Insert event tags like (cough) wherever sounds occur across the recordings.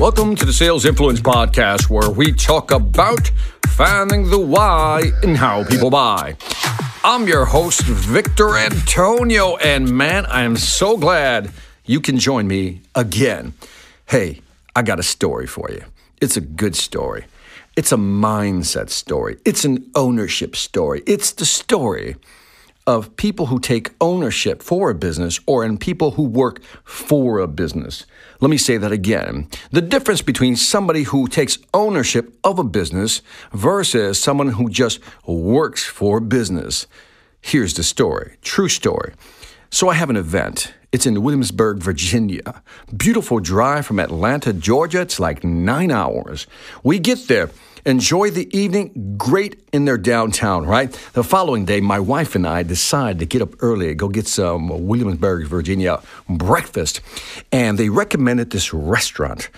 Welcome to the Sales Influence Podcast, where we talk about finding the why and how people buy. I'm your host, Victor Antonio, and man, I am so glad you can join me again. Hey, I got a story for you. It's a good story. It's a mindset story. It's an ownership story. It's the story of people who take ownership for a business or in people who work for a business. Let me say that again. The difference between somebody who takes ownership of a business versus someone who just works for business. Here's the story true story. So, I have an event. It's in Williamsburg, Virginia. Beautiful drive from Atlanta, Georgia. It's like nine hours. We get there enjoy the evening, great in their downtown, right? The following day, my wife and I decide to get up early, go get some Williamsburg, Virginia breakfast. And they recommended this restaurant.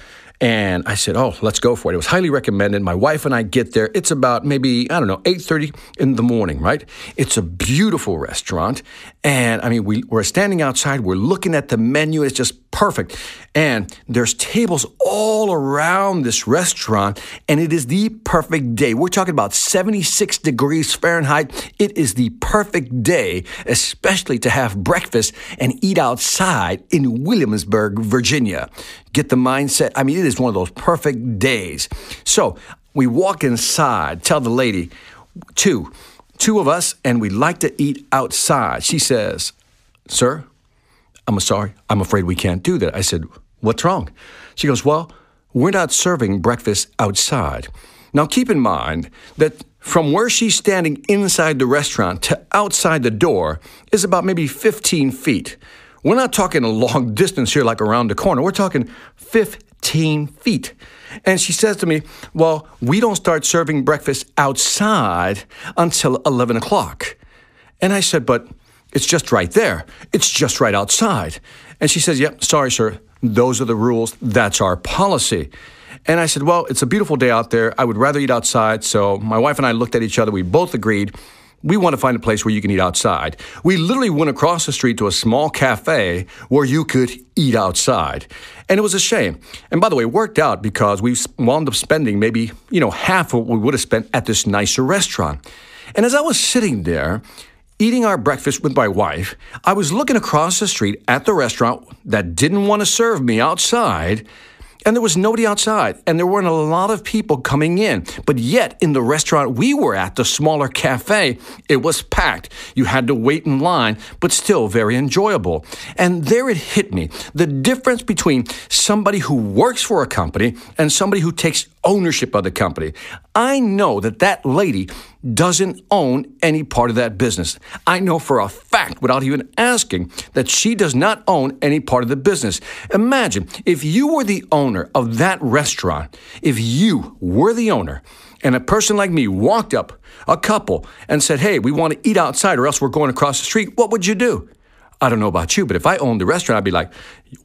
And I said, "Oh, let's go for it." It was highly recommended. My wife and I get there. It's about maybe I don't know eight thirty in the morning, right? It's a beautiful restaurant, and I mean we, we're standing outside. We're looking at the menu. It's just perfect, and there's tables all around this restaurant, and it is the perfect day. We're talking about seventy six degrees Fahrenheit. It is the perfect day, especially to have breakfast and eat outside in Williamsburg, Virginia. Get the mindset. I mean, it is one of those perfect days. So we walk inside, tell the lady, two, two of us, and we like to eat outside. She says, Sir, I'm sorry, I'm afraid we can't do that. I said, What's wrong? She goes, Well, we're not serving breakfast outside. Now keep in mind that from where she's standing inside the restaurant to outside the door is about maybe 15 feet. We're not talking a long (laughs) distance here, like around the corner. We're talking 15 feet. And she says to me, Well, we don't start serving breakfast outside until 11 o'clock. And I said, But it's just right there. It's just right outside. And she says, Yep, sorry, sir. Those are the rules. That's our policy. And I said, Well, it's a beautiful day out there. I would rather eat outside. So my wife and I looked at each other. We both agreed we want to find a place where you can eat outside. We literally went across the street to a small cafe where you could eat outside. And it was a shame. And by the way, it worked out because we wound up spending maybe, you know, half of what we would have spent at this nicer restaurant. And as I was sitting there, eating our breakfast with my wife, I was looking across the street at the restaurant that didn't want to serve me outside and there was nobody outside, and there weren't a lot of people coming in. But yet, in the restaurant we were at, the smaller cafe, it was packed. You had to wait in line, but still very enjoyable. And there it hit me the difference between somebody who works for a company and somebody who takes ownership of the company. I know that that lady doesn't own any part of that business. I know for a fact, without even asking, that she does not own any part of the business. Imagine if you were the owner of that restaurant, if you were the owner, and a person like me walked up, a couple, and said, Hey, we want to eat outside or else we're going across the street, what would you do? I don't know about you, but if I owned the restaurant, I'd be like,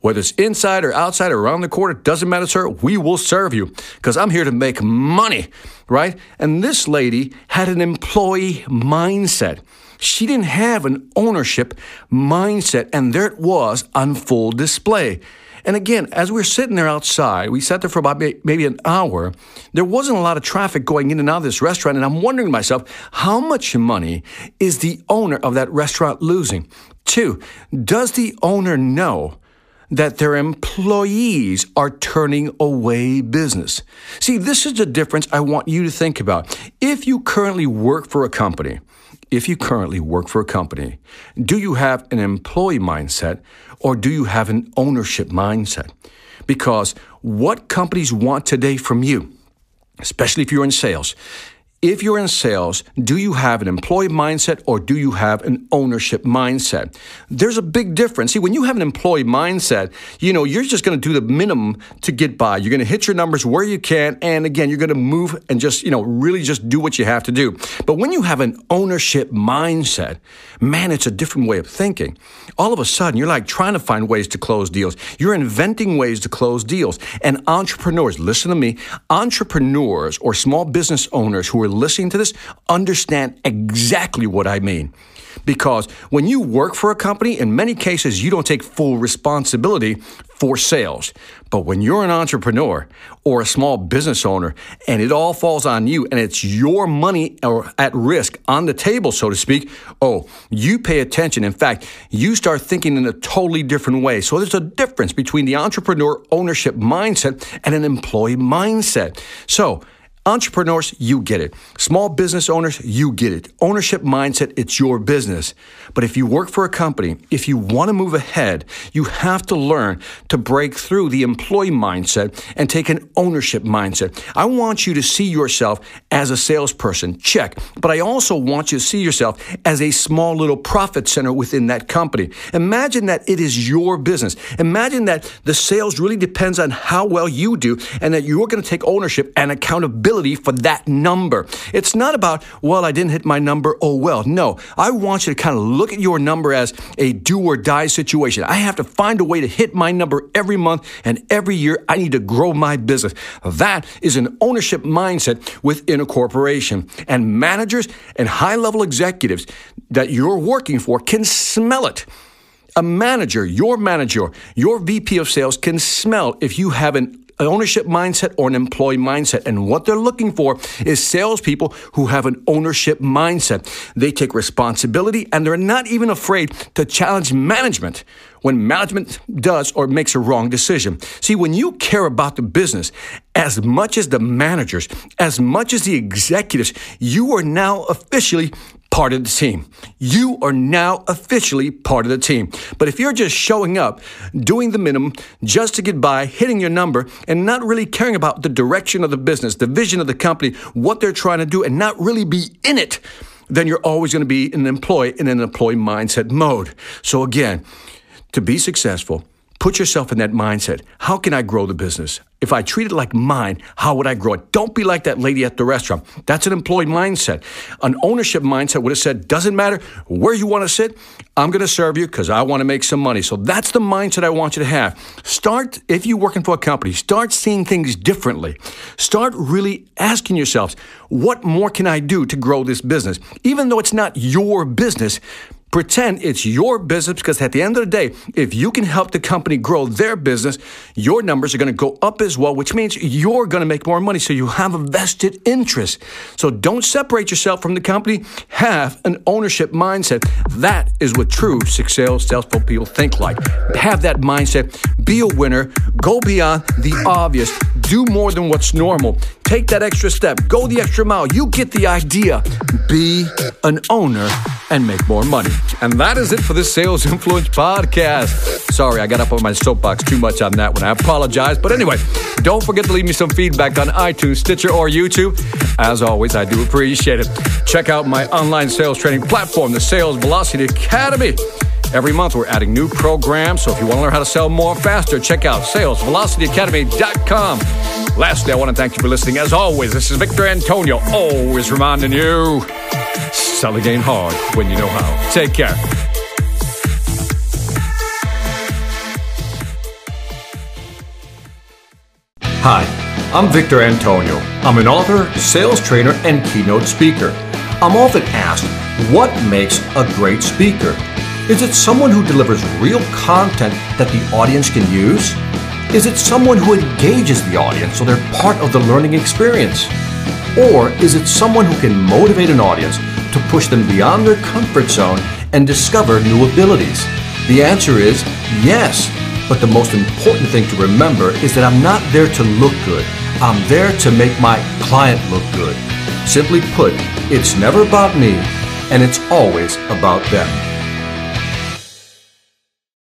whether it's inside or outside or around the corner, it doesn't matter, sir. We will serve you because I'm here to make money, right? And this lady had an employee mindset. She didn't have an ownership mindset, and there it was on full display. And again, as we were sitting there outside, we sat there for about maybe an hour. There wasn't a lot of traffic going in and out of this restaurant. And I'm wondering to myself, how much money is the owner of that restaurant losing? Two, does the owner know that their employees are turning away business? See, this is the difference I want you to think about. If you currently work for a company, if you currently work for a company, do you have an employee mindset or do you have an ownership mindset? Because what companies want today from you, especially if you're in sales, if you're in sales, do you have an employee mindset or do you have an ownership mindset? There's a big difference. See, when you have an employee mindset, you know, you're just going to do the minimum to get by. You're going to hit your numbers where you can. And again, you're going to move and just, you know, really just do what you have to do. But when you have an ownership mindset, man, it's a different way of thinking. All of a sudden, you're like trying to find ways to close deals. You're inventing ways to close deals. And entrepreneurs, listen to me, entrepreneurs or small business owners who are listening to this understand exactly what I mean. because when you work for a company, in many cases, you don't take full responsibility for sales. But when you're an entrepreneur or a small business owner and it all falls on you and it's your money or at risk on the table, so to speak, oh, you pay attention. In fact, you start thinking in a totally different way. So there's a difference between the entrepreneur ownership mindset and an employee mindset. So, Entrepreneurs, you get it. Small business owners, you get it. Ownership mindset, it's your business. But if you work for a company, if you want to move ahead, you have to learn to break through the employee mindset and take an ownership mindset. I want you to see yourself as a salesperson, check. But I also want you to see yourself as a small little profit center within that company. Imagine that it is your business. Imagine that the sales really depends on how well you do and that you're going to take ownership and accountability accountability for that number. It's not about, well, I didn't hit my number, oh well. No, I want you to kind of look at your number as a do or die situation. I have to find a way to hit my number every month and every year. I need to grow my business. That is an ownership mindset within a corporation. And managers and high level executives that you're working for can smell it. A manager, your manager, your VP of sales can smell if you have an ownership mindset or an employee mindset. And what they're looking for is salespeople who have an ownership mindset. They take responsibility and they're not even afraid to challenge management when management does or makes a wrong decision. See, when you care about the business as much as the managers, as much as the executives, you are now officially part of the team. You are now officially part of the team. But if you're just showing up, doing the minimum just to get by, hitting your number, and not really caring about the direction of the business, the vision of the company, what they're trying to do, and not really be in it, then you're always going to be an employee in an employee mindset mode. So again, to be successful, put yourself in that mindset. How can I grow the business? If I treat it like mine, how would I grow it? Don't be like that lady at the restaurant. That's an employee mindset. An ownership mindset would have said, doesn't matter where you want to sit, I'm going to serve you because I want to make some money. So that's the mindset I want you to have. Start, if you're working for a company, start seeing things differently. Start really asking yourselves, what more can I do to grow this business? Even though it's not your business, Pretend it's your business because at the end of the day, if you can help the company grow their business, your numbers are going to go up as well, which means you're going to make more money. So you have a vested interest. So don't separate yourself from the company. Have an ownership mindset. That is what true success, successful people think like. Have that mindset. Be a winner. Go beyond the obvious. Do more than what's normal. Take that extra step. Go the extra mile. You get the idea. Be an owner and make more money. And that is it for this Sales Influence podcast. Sorry, I got up on my soapbox too much on that one. I apologize. But anyway, don't forget to leave me some feedback on iTunes, Stitcher, or YouTube. As always, I do appreciate it. Check out my online sales training platform, the Sales Velocity Academy. Every month, we're adding new programs. So if you want to learn how to sell more faster, check out salesvelocityacademy.com. Lastly, I want to thank you for listening. As always, this is Victor Antonio, always reminding you sell game hard when you know how. Take care. Hi, I'm Victor Antonio. I'm an author, sales trainer, and keynote speaker. I'm often asked, what makes a great speaker? Is it someone who delivers real content that the audience can use? Is it someone who engages the audience so they're part of the learning experience? Or is it someone who can motivate an audience to push them beyond their comfort zone and discover new abilities? The answer is yes. But the most important thing to remember is that I'm not there to look good. I'm there to make my client look good. Simply put, it's never about me, and it's always about them.